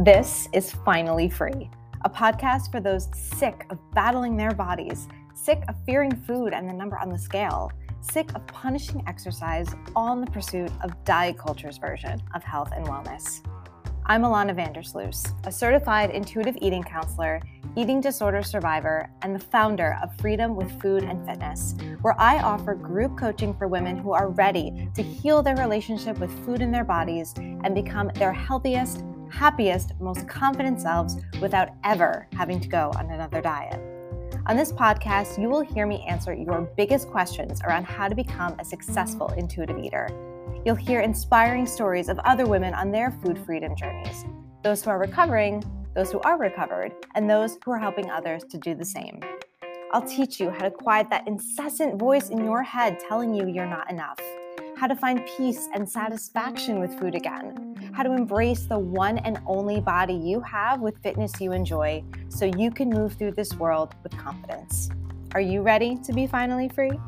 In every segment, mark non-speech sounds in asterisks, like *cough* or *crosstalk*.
This is Finally Free, a podcast for those sick of battling their bodies, sick of fearing food and the number on the scale, sick of punishing exercise, all in the pursuit of diet culture's version of health and wellness. I'm Alana Vandersloos, a certified intuitive eating counselor, eating disorder survivor, and the founder of Freedom with Food and Fitness, where I offer group coaching for women who are ready to heal their relationship with food in their bodies and become their healthiest, happiest, most confident selves without ever having to go on another diet. On this podcast, you will hear me answer your biggest questions around how to become a successful intuitive eater You'll hear inspiring stories of other women on their food freedom journeys those who are recovering, those who are recovered, and those who are helping others to do the same. I'll teach you how to quiet that incessant voice in your head telling you you're not enough, how to find peace and satisfaction with food again, how to embrace the one and only body you have with fitness you enjoy so you can move through this world with confidence. Are you ready to be finally free?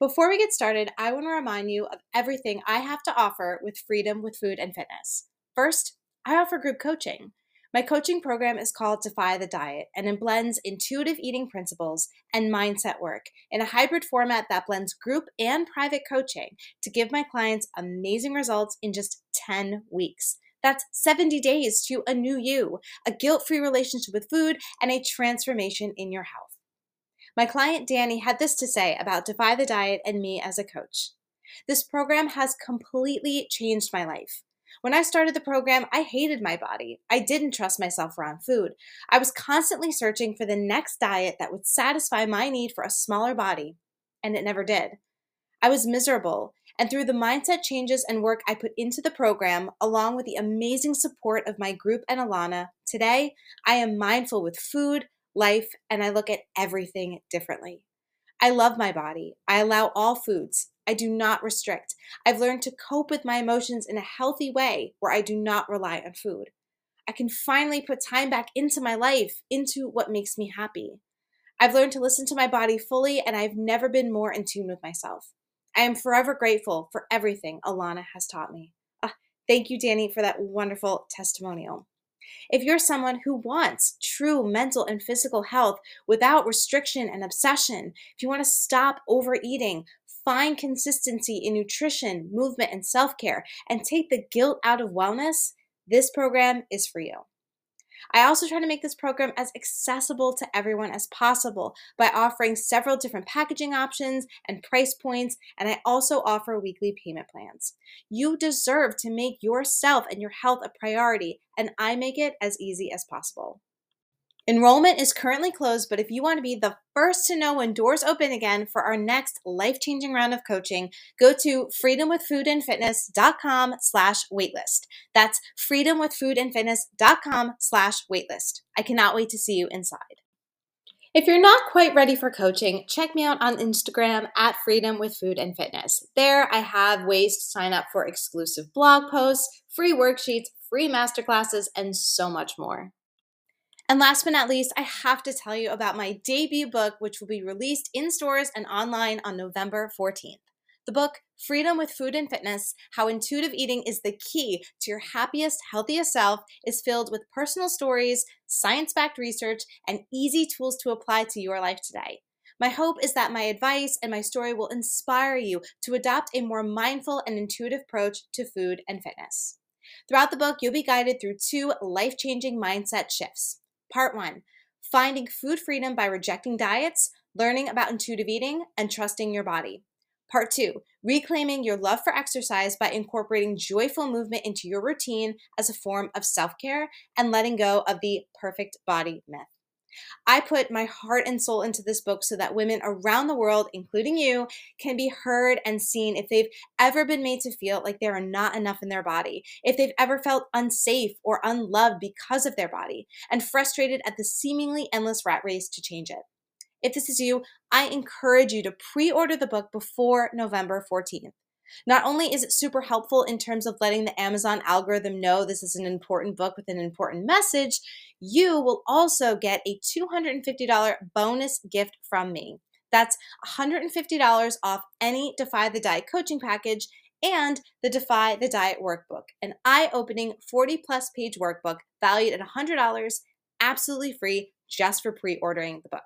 Before we get started, I want to remind you of everything I have to offer with Freedom with Food and Fitness. First, I offer group coaching. My coaching program is called Defy the Diet, and it blends intuitive eating principles and mindset work in a hybrid format that blends group and private coaching to give my clients amazing results in just 10 weeks. That's 70 days to a new you, a guilt free relationship with food, and a transformation in your health. My client Danny had this to say about Defy the Diet and me as a coach. This program has completely changed my life. When I started the program, I hated my body. I didn't trust myself around food. I was constantly searching for the next diet that would satisfy my need for a smaller body, and it never did. I was miserable, and through the mindset changes and work I put into the program, along with the amazing support of my group and Alana, today I am mindful with food, life, and I look at everything differently. I love my body. I allow all foods. I do not restrict. I've learned to cope with my emotions in a healthy way where I do not rely on food. I can finally put time back into my life, into what makes me happy. I've learned to listen to my body fully, and I've never been more in tune with myself. I am forever grateful for everything Alana has taught me. Uh, thank you, Danny, for that wonderful testimonial. If you're someone who wants true mental and physical health without restriction and obsession, if you want to stop overeating, find consistency in nutrition, movement, and self care, and take the guilt out of wellness, this program is for you. I also try to make this program as accessible to everyone as possible by offering several different packaging options and price points, and I also offer weekly payment plans. You deserve to make yourself and your health a priority, and I make it as easy as possible. Enrollment is currently closed, but if you want to be the first to know when doors open again for our next life-changing round of coaching, go to freedomwithfoodandfitness.com slash waitlist. That's freedomwithfoodandfitness.com slash waitlist. I cannot wait to see you inside. If you're not quite ready for coaching, check me out on Instagram at Freedom with Food and Fitness. There I have ways to sign up for exclusive blog posts, free worksheets, free masterclasses, and so much more. And last but not least, I have to tell you about my debut book, which will be released in stores and online on November 14th. The book, Freedom with Food and Fitness How Intuitive Eating is the Key to Your Happiest, Healthiest Self, is filled with personal stories, science backed research, and easy tools to apply to your life today. My hope is that my advice and my story will inspire you to adopt a more mindful and intuitive approach to food and fitness. Throughout the book, you'll be guided through two life changing mindset shifts. Part one finding food freedom by rejecting diets, learning about intuitive eating, and trusting your body. Part two reclaiming your love for exercise by incorporating joyful movement into your routine as a form of self care and letting go of the perfect body myth. I put my heart and soul into this book so that women around the world, including you, can be heard and seen if they've ever been made to feel like they are not enough in their body, if they've ever felt unsafe or unloved because of their body, and frustrated at the seemingly endless rat race to change it. If this is you, I encourage you to pre order the book before November 14th. Not only is it super helpful in terms of letting the Amazon algorithm know this is an important book with an important message, you will also get a $250 bonus gift from me. That's $150 off any Defy the Diet coaching package and the Defy the Diet Workbook, an eye opening 40 plus page workbook valued at $100, absolutely free just for pre ordering the book.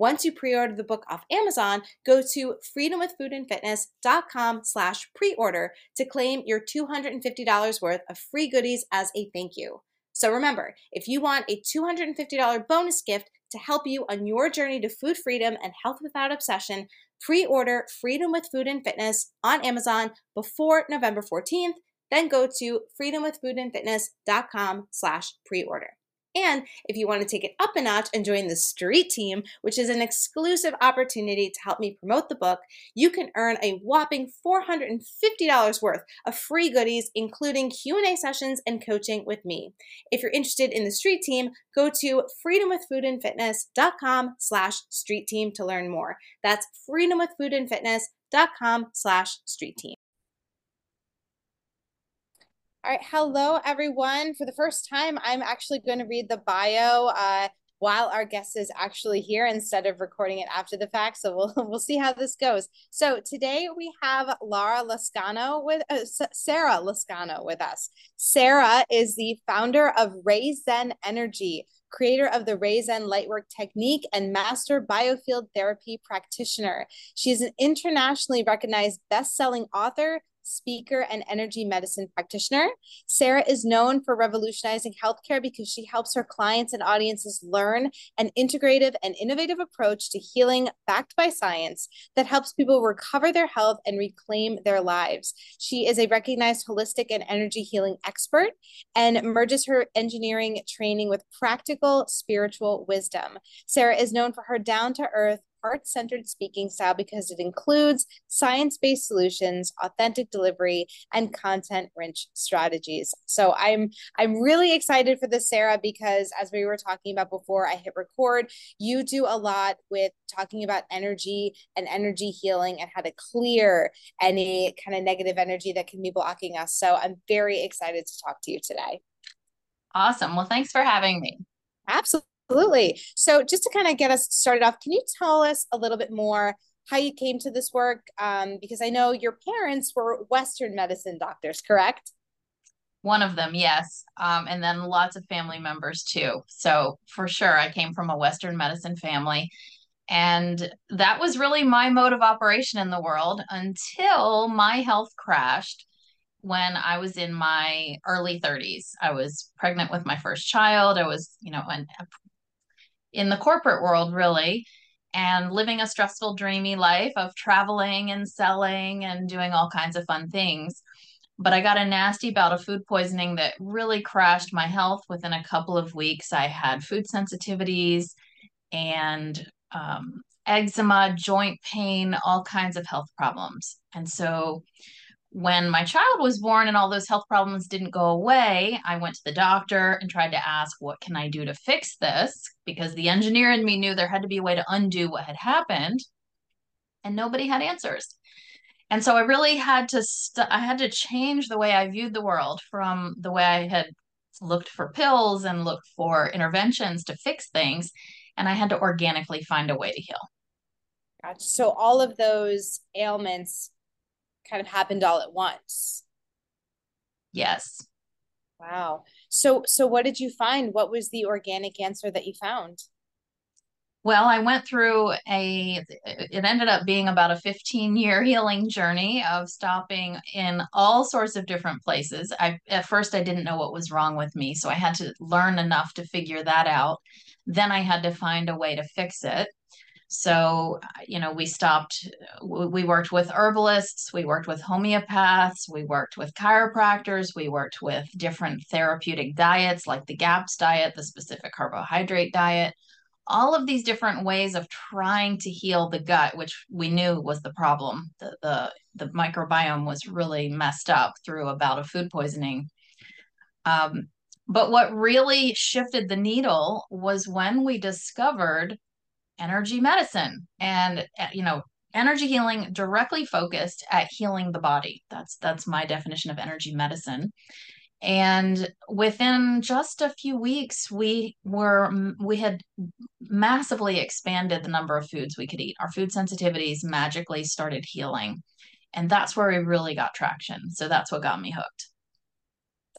Once you pre-order the book off Amazon, go to freedomwithfoodandfitness.com slash pre-order to claim your $250 worth of free goodies as a thank you. So remember, if you want a $250 bonus gift to help you on your journey to food freedom and health without obsession, pre-order Freedom with Food and Fitness on Amazon before November 14th, then go to freedomwithfoodandfitness.com slash pre-order. And if you want to take it up a notch and join the street team, which is an exclusive opportunity to help me promote the book, you can earn a whopping $450 worth of free goodies, including Q&A sessions and coaching with me. If you're interested in the street team, go to freedomwithfoodandfitness.com slash street team to learn more. That's freedomwithfoodandfitness.com slash street team. All right, hello everyone. For the first time, I'm actually going to read the bio uh, while our guest is actually here instead of recording it after the fact. So we'll *laughs* we'll see how this goes. So today we have Laura Lascano with uh, Sarah Lascano with us. Sarah is the founder of RayZen Energy, creator of the RayZen Lightwork technique and master biofield therapy practitioner. She is an internationally recognized best-selling author, speaker, and energy medicine practitioner. Sarah is known for revolutionizing healthcare because she helps her clients and audiences learn an integrative and innovative approach to healing backed by science that helps people recover their health and reclaim their lives. She is a recognized holistic and energy healing expert and merges her engineering training with practical spiritual wisdom. Sarah is known for her down to earth, heart centered speaking style because it includes science based solutions, authentic delivery, and content rich strategies. So I'm I'm really excited for this, Sarah, because as we were talking about before I hit record, you do a lot with talking about energy and energy healing and how to clear any kind of negative energy that can be blocking us. So I'm very excited to talk to you today. Awesome. Well, thanks for having me. Absolutely. Absolutely. So, just to kind of get us started off, can you tell us a little bit more how you came to this work? Um, because I know your parents were Western medicine doctors, correct? One of them, yes. Um, and then lots of family members too. So, for sure, I came from a Western medicine family. And that was really my mode of operation in the world until my health crashed when I was in my early 30s. I was pregnant with my first child. I was, you know, an, in the corporate world, really, and living a stressful, dreamy life of traveling and selling and doing all kinds of fun things. But I got a nasty bout of food poisoning that really crashed my health within a couple of weeks. I had food sensitivities and um, eczema, joint pain, all kinds of health problems. And so when my child was born and all those health problems didn't go away, I went to the doctor and tried to ask, what can I do to fix this? Because the engineer in me knew there had to be a way to undo what had happened. And nobody had answers. And so I really had to st- I had to change the way I viewed the world from the way I had looked for pills and looked for interventions to fix things. And I had to organically find a way to heal. Gotcha. So all of those ailments kind of happened all at once. Yes. Wow. So so what did you find? What was the organic answer that you found? Well, I went through a, it ended up being about a 15 year *laughs* healing journey of stopping in all sorts of different places. I, at first, I didn't know what was wrong with me. So I had to learn enough to figure that out. Then I had to find a way to fix it. So, you know, we stopped, we worked with herbalists, we worked with homeopaths, we worked with chiropractors, we worked with different therapeutic diets like the GAPS diet, the specific carbohydrate diet, all of these different ways of trying to heal the gut, which we knew was the problem. The, the, the microbiome was really messed up through a bout of food poisoning. Um, but what really shifted the needle was when we discovered energy medicine and uh, you know energy healing directly focused at healing the body that's that's my definition of energy medicine and within just a few weeks we were we had massively expanded the number of foods we could eat our food sensitivities magically started healing And that's where we really got traction. So that's what got me hooked.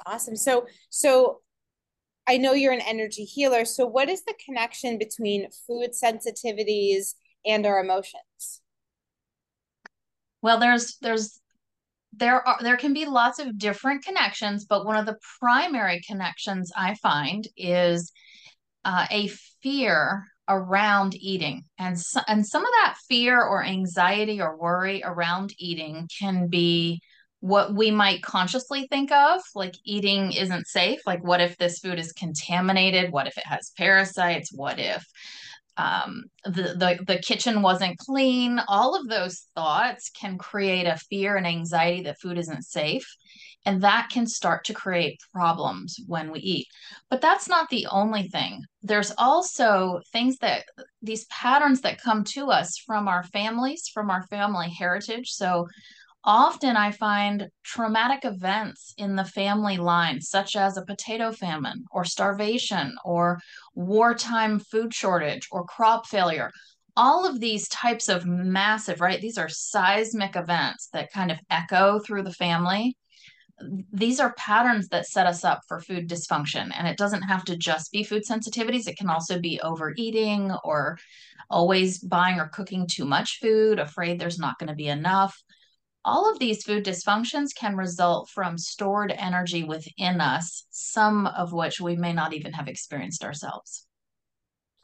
Awesome. So, so I know you're an energy healer. So, what is the connection between food sensitivities and our emotions? Well, there's there's there are there can be lots of different connections, but one of the primary connections I find is uh, a fear around eating, and so, and some of that fear or anxiety or worry around eating can be what we might consciously think of like eating isn't safe like what if this food is contaminated? What if it has parasites? What if um, the, the the kitchen wasn't clean? All of those thoughts can create a fear and anxiety that food isn't safe and that can start to create problems when we eat. But that's not the only thing. There's also things that these patterns that come to us from our families from our family heritage. So Often I find traumatic events in the family line, such as a potato famine or starvation or wartime food shortage or crop failure. All of these types of massive, right? These are seismic events that kind of echo through the family. These are patterns that set us up for food dysfunction. And it doesn't have to just be food sensitivities, it can also be overeating or always buying or cooking too much food, afraid there's not going to be enough all of these food dysfunctions can result from stored energy within us, some of which we may not even have experienced ourselves.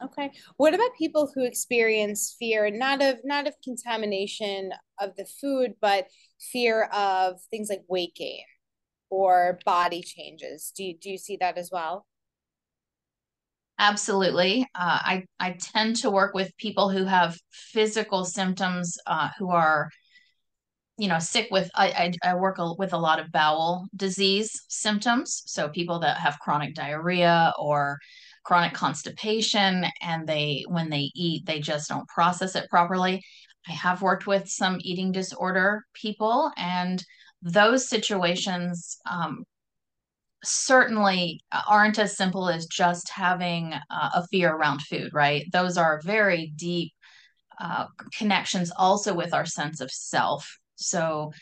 Okay. What about people who experience fear not of not of contamination of the food, but fear of things like weight gain or body changes? Do you, do you see that as well? Absolutely. Uh, I I tend to work with people who have physical symptoms, uh, who are you know sick with I, I, I work with a lot of bowel disease symptoms. So people that have chronic diarrhea or chronic constipation and they when they eat they just don't process it properly. I have worked with some eating disorder people and those situations um, certainly aren't as simple as just having uh, a fear around food right? Those are very deep uh, connections also with our sense of self so,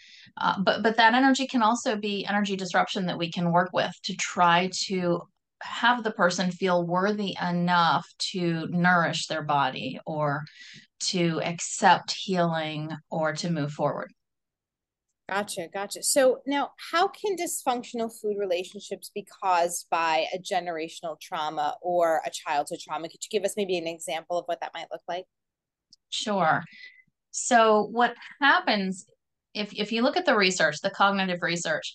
uh, but but that energy can also be energy disruption that we can work with to try to have the person feel worthy enough to nourish their body or to accept healing or to move forward. Gotcha, gotcha. So now, how can dysfunctional food relationships be caused by a generational trauma or a childhood trauma? Could you give us maybe an example of what that might look like? Sure. So, what happens if, if you look at the research, the cognitive research,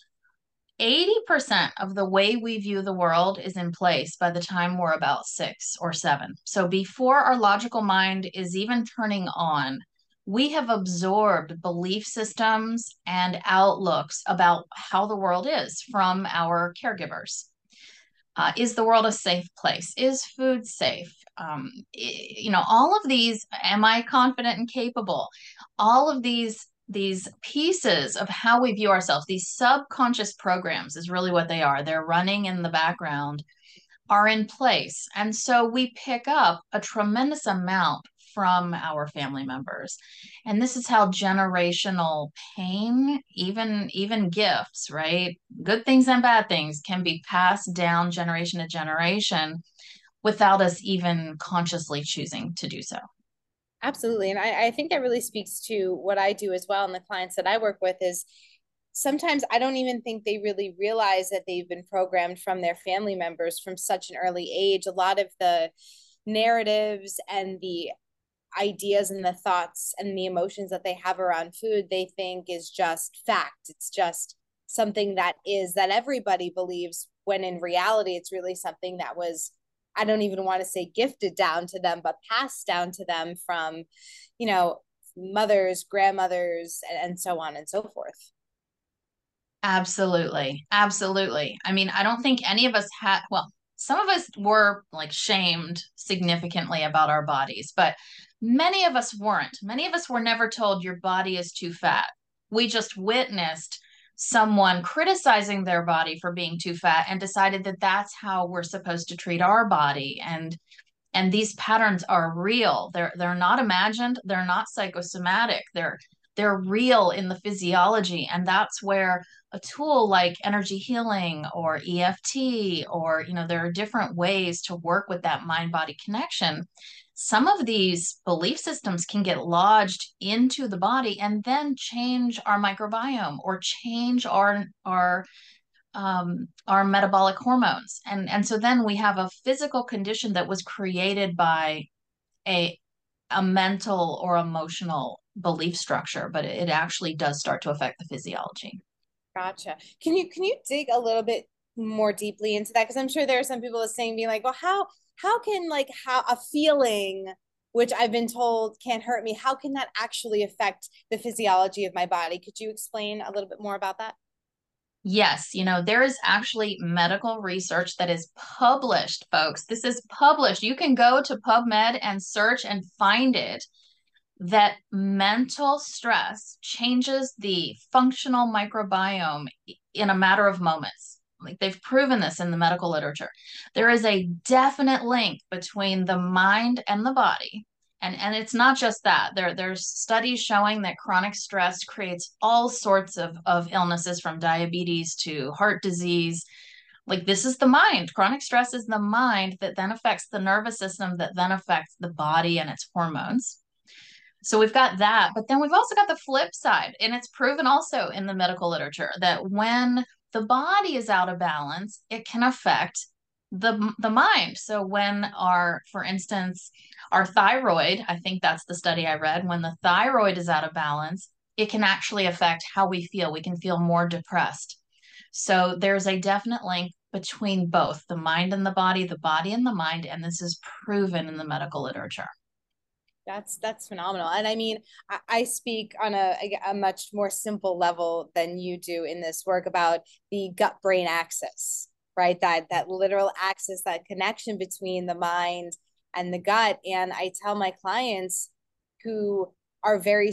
80% of the way we view the world is in place by the time we're about six or seven. So before our logical mind is even turning on, we have absorbed belief systems and outlooks about how the world is from our caregivers. Uh, is the world a safe place? Is food safe? Um, you know, all of these, am I confident and capable? All of these these pieces of how we view ourselves, these subconscious programs is really what they are. They're running in the background, are in place. And so we pick up a tremendous amount from our family members. And this is how generational pain, even even gifts, right? Good things and bad things can be passed down generation to generation without us even consciously choosing to do so. Absolutely. And I, I think that really speaks to what I do as well. And the clients that I work with is sometimes I don't even think they really realize that they've been programmed from their family members from such an early age. A lot of the narratives and the ideas and the thoughts and the emotions that they have around food, they think is just fact. It's just something that is that everybody believes, when in reality, it's really something that was I don't even want to say gifted down to them, but passed down to them from, you know, mothers, grandmothers, and, and so on and so forth. Absolutely. Absolutely. I mean, I don't think any of us had, well, some of us were like shamed significantly about our bodies, but many of us weren't. Many of us were never told your body is too fat. We just witnessed someone criticizing their body for being too fat and decided that that's how we're supposed to treat our body. And and these patterns are real. They're they're not imagined. They're not psychosomatic. They're they're real in the physiology. And that's where a tool like energy healing or EFT or you know there are different ways to work with that mind body connection some of these belief systems can get lodged into the body and then change our microbiome or change our our um, our metabolic hormones. And and so then we have a physical condition that was created by a a mental or emotional belief structure but it actually does start to affect the physiology. Gotcha. Can you can you dig a little bit more deeply into that? Because i'm sure there are some people listening being like well how how can like how a feeling which I've been told can't hurt me, how can that actually affect the physiology of my body? Could you explain a little bit more about that? Yes, you know, there is actually medical research that is published, folks. This is published. You can go to PubMed and search and find it that mental stress changes the functional microbiome in a matter of moments. Like they've proven this in the medical literature. There is a definite link between the mind and the body. And, and it's not just that. There, there's studies showing that chronic stress creates all sorts of, of illnesses from diabetes to heart disease. Like this is the mind. Chronic stress is the mind that then affects the nervous system, that then affects the body and its hormones. So we've got that, but then we've also got the flip side, and it's proven also in the medical literature that when the body is out of balance, it can affect the the mind. So when our, for instance, our thyroid, I think that's the study I read, when the thyroid is out of balance, it can actually affect how we feel. We can feel more depressed. So there's a definite link between both the mind and the body, the body and the mind, and this is proven in the medical literature. That's that's phenomenal, and I mean, I, I speak on a, a much more simple level than you do in this work about the gut brain axis, right? That that literal axis, that connection between the mind and the gut. And I tell my clients who are very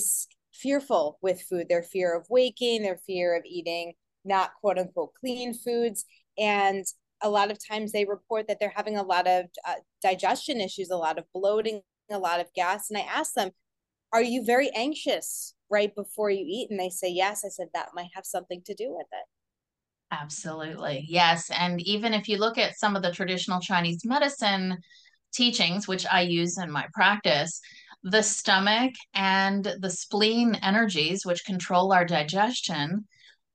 fearful with food, their fear of waking, their fear of eating not quote unquote clean foods, and a lot of times they report that they're having a lot of uh, digestion issues, a lot of bloating, a lot of gas. And I asked them, Are you very anxious right before you eat? And they say, Yes. I said, That might have something to do with it. Absolutely. Yes. And even if you look at some of the traditional Chinese medicine teachings, which I use in my practice, the stomach and the spleen energies, which control our digestion,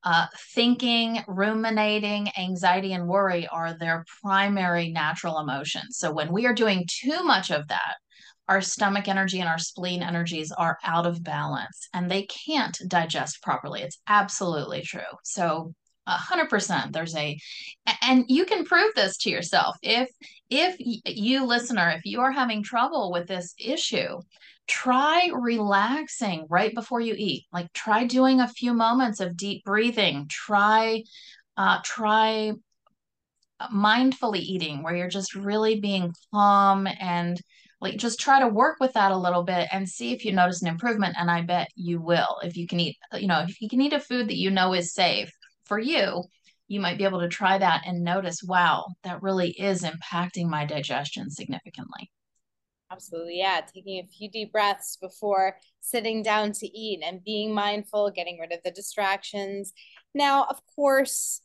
uh, thinking, ruminating, anxiety, and worry are their primary natural emotions. So when we are doing too much of that, our stomach energy and our spleen energies are out of balance and they can't digest properly. It's absolutely true. So, a hundred percent there's a and you can prove this to yourself if if you listener if you are having trouble with this issue try relaxing right before you eat like try doing a few moments of deep breathing try uh, try mindfully eating where you're just really being calm and like just try to work with that a little bit and see if you notice an improvement and i bet you will. If you can eat you know if you can eat a food that you know is safe for you you might be able to try that and notice wow that really is impacting my digestion significantly. Absolutely yeah taking a few deep breaths before sitting down to eat and being mindful getting rid of the distractions. Now of course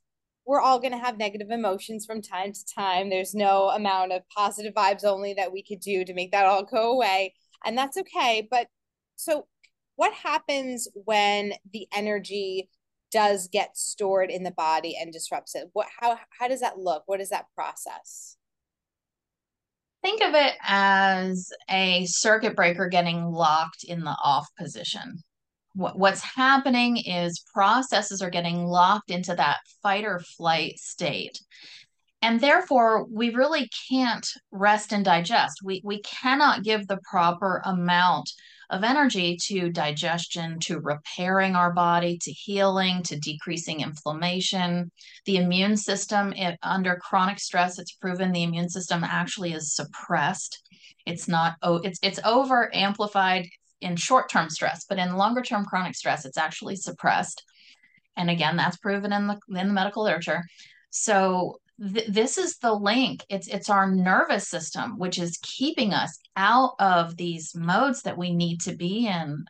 we're all going to have negative emotions from time to time. There's no amount of positive vibes only that we could do to make that all go away. And that's okay. But so, what happens when the energy does get stored in the body and disrupts it? What, how, how does that look? What is that process? Think of it as a circuit breaker getting locked in the off position what's happening is processes are getting locked into that fight or flight state. And therefore, we really can't rest and digest. We, we cannot give the proper amount of energy to digestion, to repairing our body, to healing, to decreasing inflammation. The immune system, it, under chronic stress, it's proven the immune system actually is suppressed. It's not, oh, it's it's over amplified in short term stress, but in longer term chronic stress, it's actually suppressed. And again, that's proven in the in the medical literature. So th- this is the link. It's it's our nervous system which is keeping us out of these modes that we need to be in.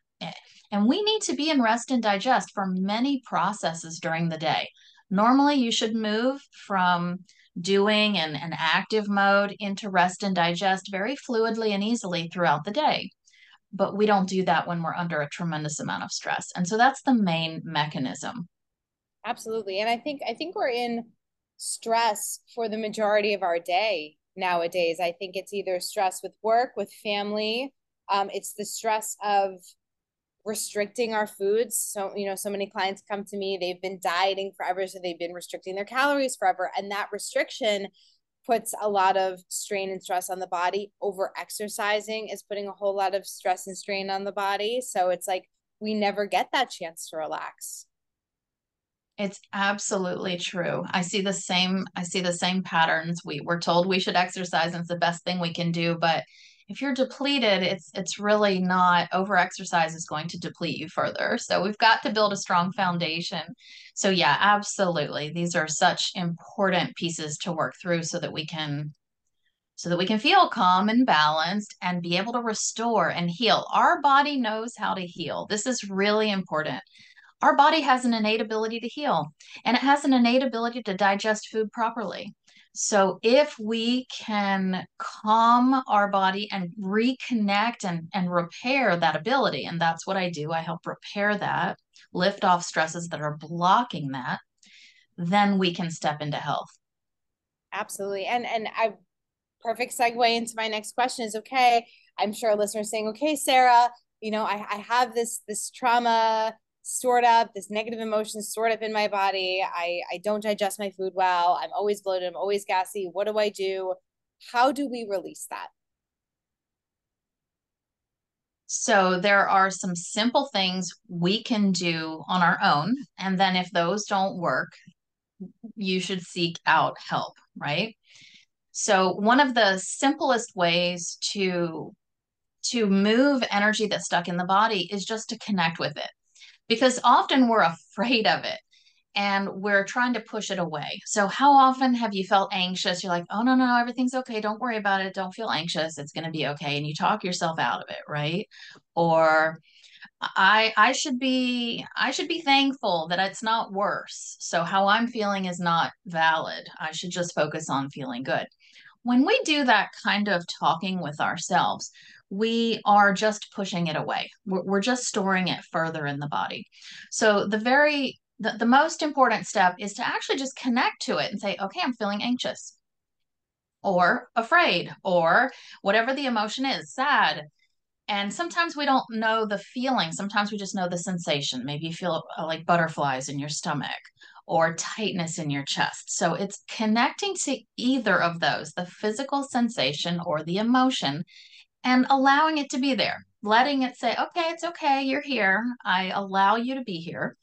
And we need to be in rest and digest for many processes during the day. Normally, you should move from doing an, an active mode into rest and digest very fluidly and easily throughout the day. But we don't do that when we're under a tremendous amount of stress. And so that's the main mechanism. Absolutely. And I think I think we're in stress for the majority of our day nowadays. I think it's either stress with work, with family. Um, it's the stress of restricting our foods. So, you know, so many clients come to me, they've been dieting forever, so they've been restricting their calories forever. And that restriction puts a lot of strain and stress on the body. Over exercising is putting a whole lot of stress and strain on the body. So it's like we never get that chance to relax. It's absolutely true. I see the same I see the same patterns. We were told we should exercise and it's the best thing we can do, but if you're depleted, it's it's really not over exercise is going to deplete you further. So we've got to build a strong foundation. So yeah, absolutely. These are such important pieces to work through so that we can so that we can feel calm and balanced and be able to restore and heal. Our body knows how to heal. This is really important our body has an innate ability to heal and it has an innate ability to digest food properly. So if we can calm our body and reconnect and, and repair that ability, and that's what I do, I help repair that, lift off stresses that are blocking that, then we can step into health. Absolutely. And and I perfect segue into my next question is okay. I'm sure a listeners saying, okay, Sarah, you know, I, I have this this trauma stored up, this negative emotion stored up in my body. I, I don't digest my food well. I'm always bloated. I'm always gassy. What do I do? How do we release that? So there are some simple things we can do on our own. And then if those don't work, you should seek out help, right? So one of the simplest ways to to move energy that's stuck in the body is just to connect with it because often we're afraid of it and we're trying to push it away. So, how often have you felt anxious? You're like, oh, no, no, everything's okay. Don't worry about it. Don't feel anxious. It's going to be okay. And you talk yourself out of it, right? Or, I I should be I should be thankful that it's not worse. So how I'm feeling is not valid. I should just focus on feeling good. When we do that kind of talking with ourselves, we are just pushing it away. We're, we're just storing it further in the body. So the very the, the most important step is to actually just connect to it and say, okay, I'm feeling anxious or afraid or whatever the emotion is, sad. And sometimes we don't know the feeling. Sometimes we just know the sensation. Maybe you feel uh, like butterflies in your stomach or tightness in your chest. So it's connecting to either of those, the physical sensation or the emotion, and allowing it to be there, letting it say, okay, it's okay, you're here. I allow you to be here.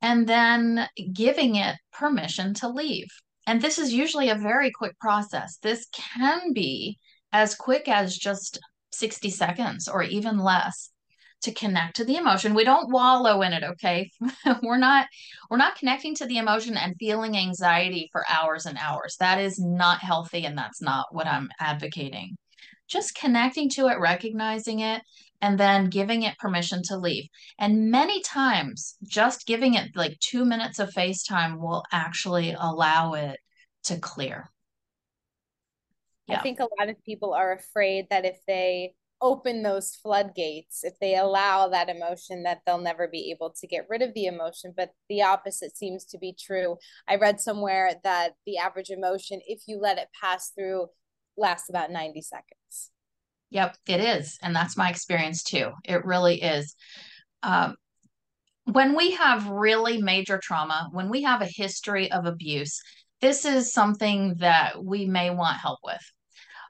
And then giving it permission to leave. And this is usually a very quick process. This can be as quick as just 60 seconds or even less to connect to the emotion we don't wallow in it okay *laughs* we're not we're not connecting to the emotion and feeling anxiety for hours and hours that is not healthy and that's not what i'm advocating just connecting to it, recognizing it, and then giving it permission to leave. And many times, just giving it like two minutes of FaceTime will actually allow it to clear. Yeah. I think a lot of people are afraid that if they open those floodgates, if they allow that emotion, that they'll never be able to get rid of the emotion. But the opposite seems to be true. I read somewhere that the average emotion, if you let it pass through lasts about 90 seconds. Yep, it is. And that's my experience too. It really is. Um, when we have really major trauma, when we have a history of abuse, this is something that we may want help with.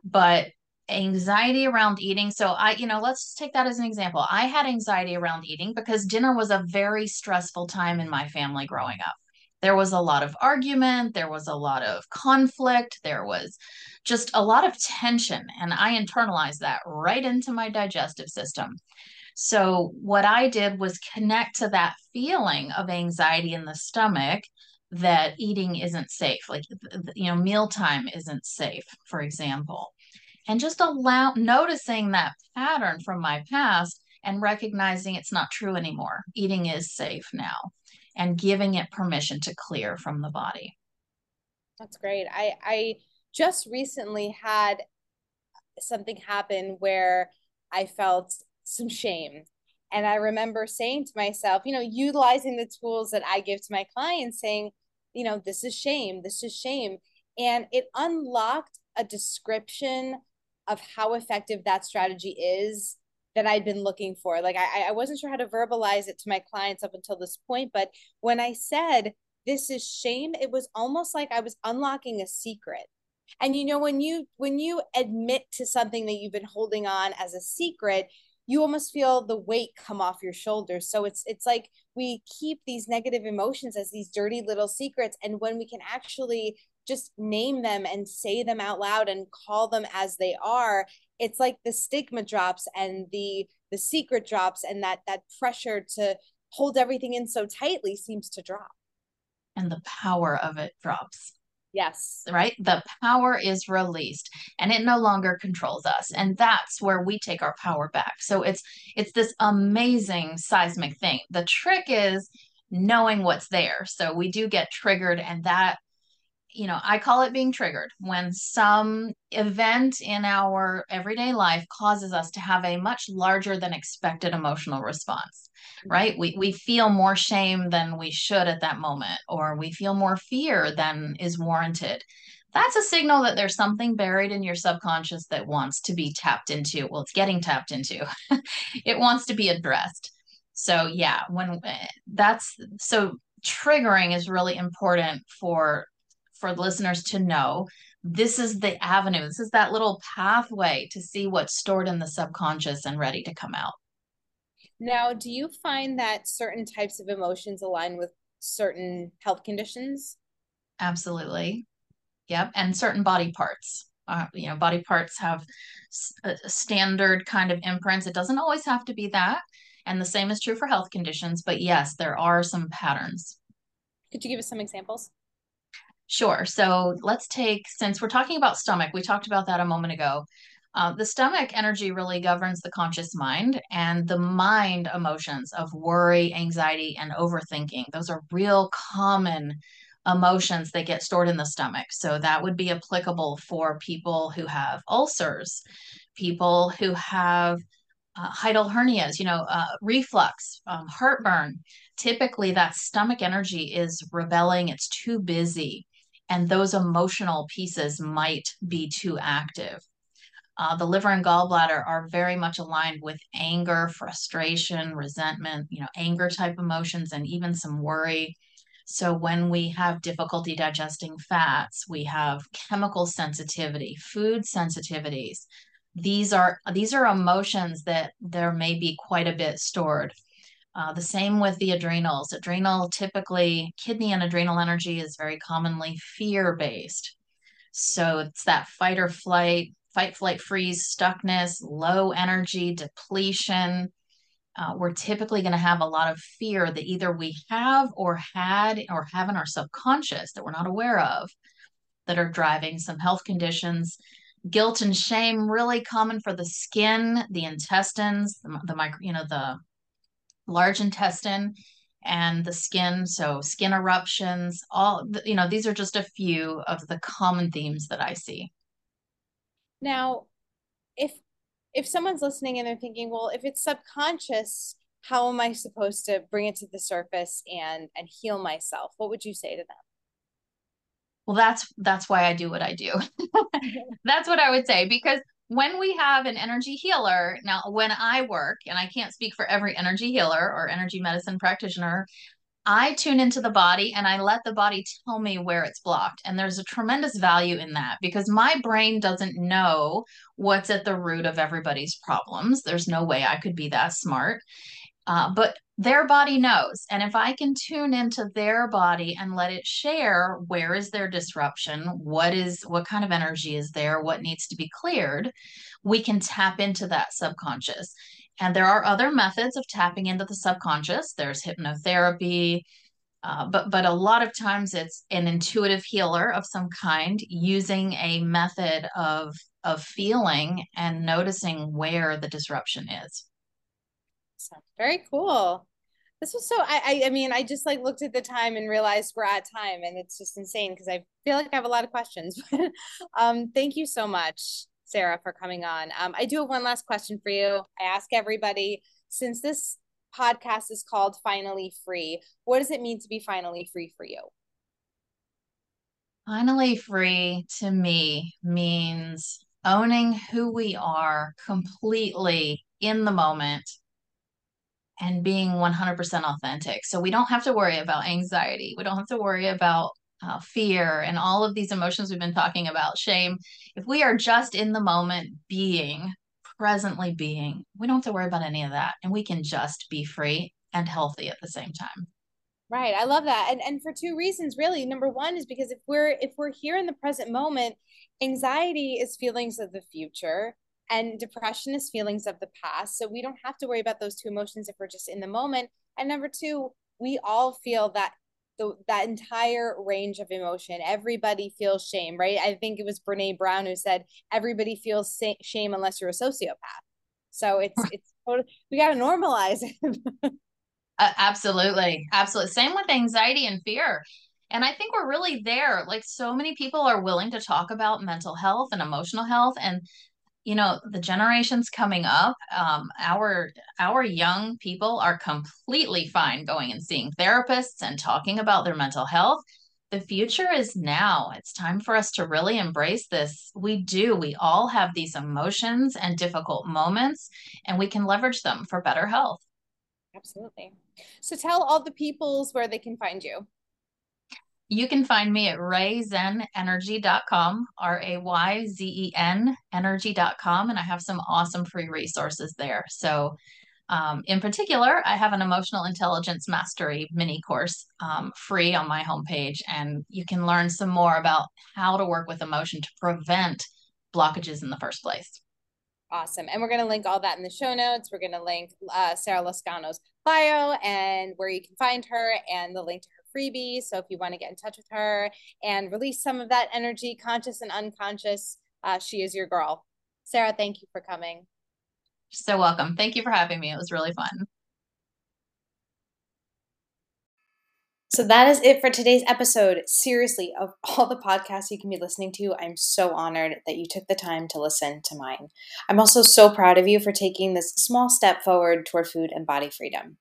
But anxiety around eating. So I, you know, let's take that as an example. I had anxiety around eating because dinner was a very stressful time in my family growing up. There was a lot of argument, there was a lot of conflict, there was just a lot of tension. And I internalized that right into my digestive system. So, what I did was connect to that feeling of anxiety in the stomach that eating isn't safe, like, you know, mealtime isn't safe, for example. And just allow noticing that pattern from my past and recognizing it's not true anymore. Eating is safe now and giving it permission to clear from the body. That's great. I I just recently had something happen where I felt some shame. And I remember saying to myself, you know, utilizing the tools that I give to my clients, saying, you know, this is shame, this is shame. And it unlocked a description of how effective that strategy is that I'd been looking for. Like I, I wasn't sure how to verbalize it to my clients up until this point, but when I said this is shame, it was almost like I was unlocking a secret. And you know, when you when you admit to something that you've been holding on as a secret, you almost feel the weight come off your shoulders. So it's it's like we keep these negative emotions as these dirty little secrets. And when we can actually just name them and say them out loud and call them as they are, it's like the stigma drops and the the secret drops and that that pressure to hold everything in so tightly seems to drop. And the power of it drops. Yes. Right? The power is released and it no longer controls us. And that's where we take our power back. So it's it's this amazing seismic thing. The trick is knowing what's there. So we do get triggered and that you know, I call it being triggered when some event in our everyday life causes us to have a much larger than expected emotional response, right? We, we feel more shame than we should at that moment, or we feel more fear than is warranted. That's a signal that there's something buried in your subconscious that wants to be tapped into. Well, it's getting tapped into, *laughs* it wants to be addressed. So, yeah, when eh, that's so triggering is really important for for the listeners to know this is the avenue this is that little pathway to see what's stored in the subconscious and ready to come out. Now do you find that certain types of emotions align with certain health conditions? Absolutely. Yep and certain body parts. Uh, you know body parts have a standard kind of imprints. It doesn't always have to be that and the same is true for health conditions but yes there are some patterns. Could you give us some examples Sure. So let's take, since we're talking about stomach, we talked about that a moment ago. Uh, the stomach energy really governs the conscious mind and the mind emotions of worry, anxiety, and overthinking. Those are real common emotions that get stored in the stomach. So that would be applicable for people who have ulcers, people who have uh, hiatal hernias, you know, uh, reflux, um, heartburn. Typically, that stomach energy is rebelling, it's too busy and those emotional pieces might be too active. Uh, the liver and gallbladder are very much aligned with anger, frustration, resentment, you know, anger type emotions, and even some worry. So when we have difficulty digesting fats, we have chemical sensitivity, food sensitivities. These are these are emotions that there may be quite a bit stored. Uh, the same with the adrenals. Adrenal typically, kidney and adrenal energy is very commonly fear based. So it's that fight or flight, fight, flight, freeze, stuckness, low energy, depletion. Uh, we're typically going to have a lot of fear that either we have or had or have in our subconscious that we're not aware of that are driving some health conditions guilt and shame really common for the skin the intestines the, the micro you know the large intestine and the skin so skin eruptions all you know these are just a few of the common themes that i see. Now if if someone's listening and they're thinking well if it's subconscious how am i supposed to bring it to the surface and and heal myself? What would you say to them? Well that's that's why i do what i do. *laughs* *laughs* That's what i would say because when we have an energy healer, now when I work, and I can't speak for every energy healer or energy medicine practitioner, I tune into the body and I let the body tell me where it's blocked. And there's a tremendous value in that because my brain doesn't know what's at the root of everybody's problems. There's no way I could be that smart. Uh, but their body knows. And if I can tune into their body and let it share where is their disruption, what is what kind of energy is there, what needs to be cleared, we can tap into that subconscious. And there are other methods of tapping into the subconscious. There's hypnotherapy, uh, but but a lot of times it's an intuitive healer of some kind using a method of of feeling and noticing where the disruption is. Awesome. Very cool. This was so I, I mean I just like looked at the time and realized we're at time and it's just insane because I feel like I have a lot of questions. *laughs* um thank you so much, Sarah, for coming on. Um I do have one last question for you. I ask everybody since this podcast is called Finally Free, what does it mean to be finally free for you? Finally free to me means owning who we are completely in the moment and being 100% authentic. So we don't have to worry about anxiety. We don't have to worry about uh, fear and all of these emotions we've been talking about, shame. If we are just in the moment being, presently being, we don't have to worry about any of that. And we can just be free and healthy at the same time. Right. I love that. And and for two reasons really. Number one is because if we're if we're here in the present moment, anxiety is feelings of the future and depression is feelings of the past. So we don't have to worry about those two emotions if we're just in the moment. And number two, we all feel that the that entire range of emotion. Everybody feels shame, right? I think it was Brene Brown who said everybody feels shame unless you're a sociopath. So it's it's we got to normalize it. *laughs* Uh, absolutely. Absolutely. Same with anxiety and fear. And I think we're really there. Like so many people are willing to talk about mental health and emotional health. And, you know, the generations coming up, um, our our young people are completely fine going and seeing therapists and talking about their mental health. The future is now. It's time for us to really embrace this. We do. We all have these emotions and difficult moments, and we can leverage them for better health. Absolutely. So tell all the peoples where they can find you. You can find me at rayzenenergy.com, R A Y Z E N energy.com, and I have some awesome free resources there. So, um, in particular, I have an emotional intelligence mastery mini course um, free on my homepage, and you can learn some more about how to work with emotion to prevent blockages in the first place. Awesome. And we're going to link all that in the show notes. We're going to link uh, Sarah Lascano's bio and where you can find her and the link to her freebie. So if you want to get in touch with her and release some of that energy, conscious and unconscious, uh, she is your girl. Sarah, thank you for coming. so welcome. Thank you for having me. It was really fun. So that is it for today's episode. Seriously, of all the podcasts you can be listening to, I'm so honored that you took the time to listen to mine. I'm also so proud of you for taking this small step forward toward food and body freedom.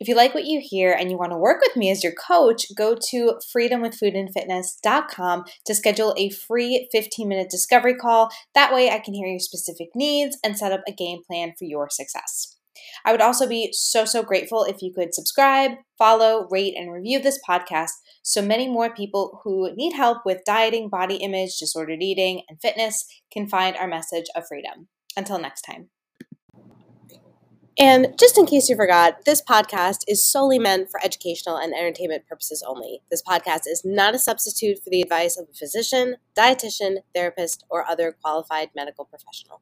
If you like what you hear and you want to work with me as your coach, go to freedomwithfoodandfitness.com to schedule a free 15 minute discovery call. That way, I can hear your specific needs and set up a game plan for your success. I would also be so, so grateful if you could subscribe, follow, rate, and review this podcast so many more people who need help with dieting, body image, disordered eating, and fitness can find our message of freedom. Until next time. And just in case you forgot, this podcast is solely meant for educational and entertainment purposes only. This podcast is not a substitute for the advice of a physician, dietitian, therapist, or other qualified medical professional.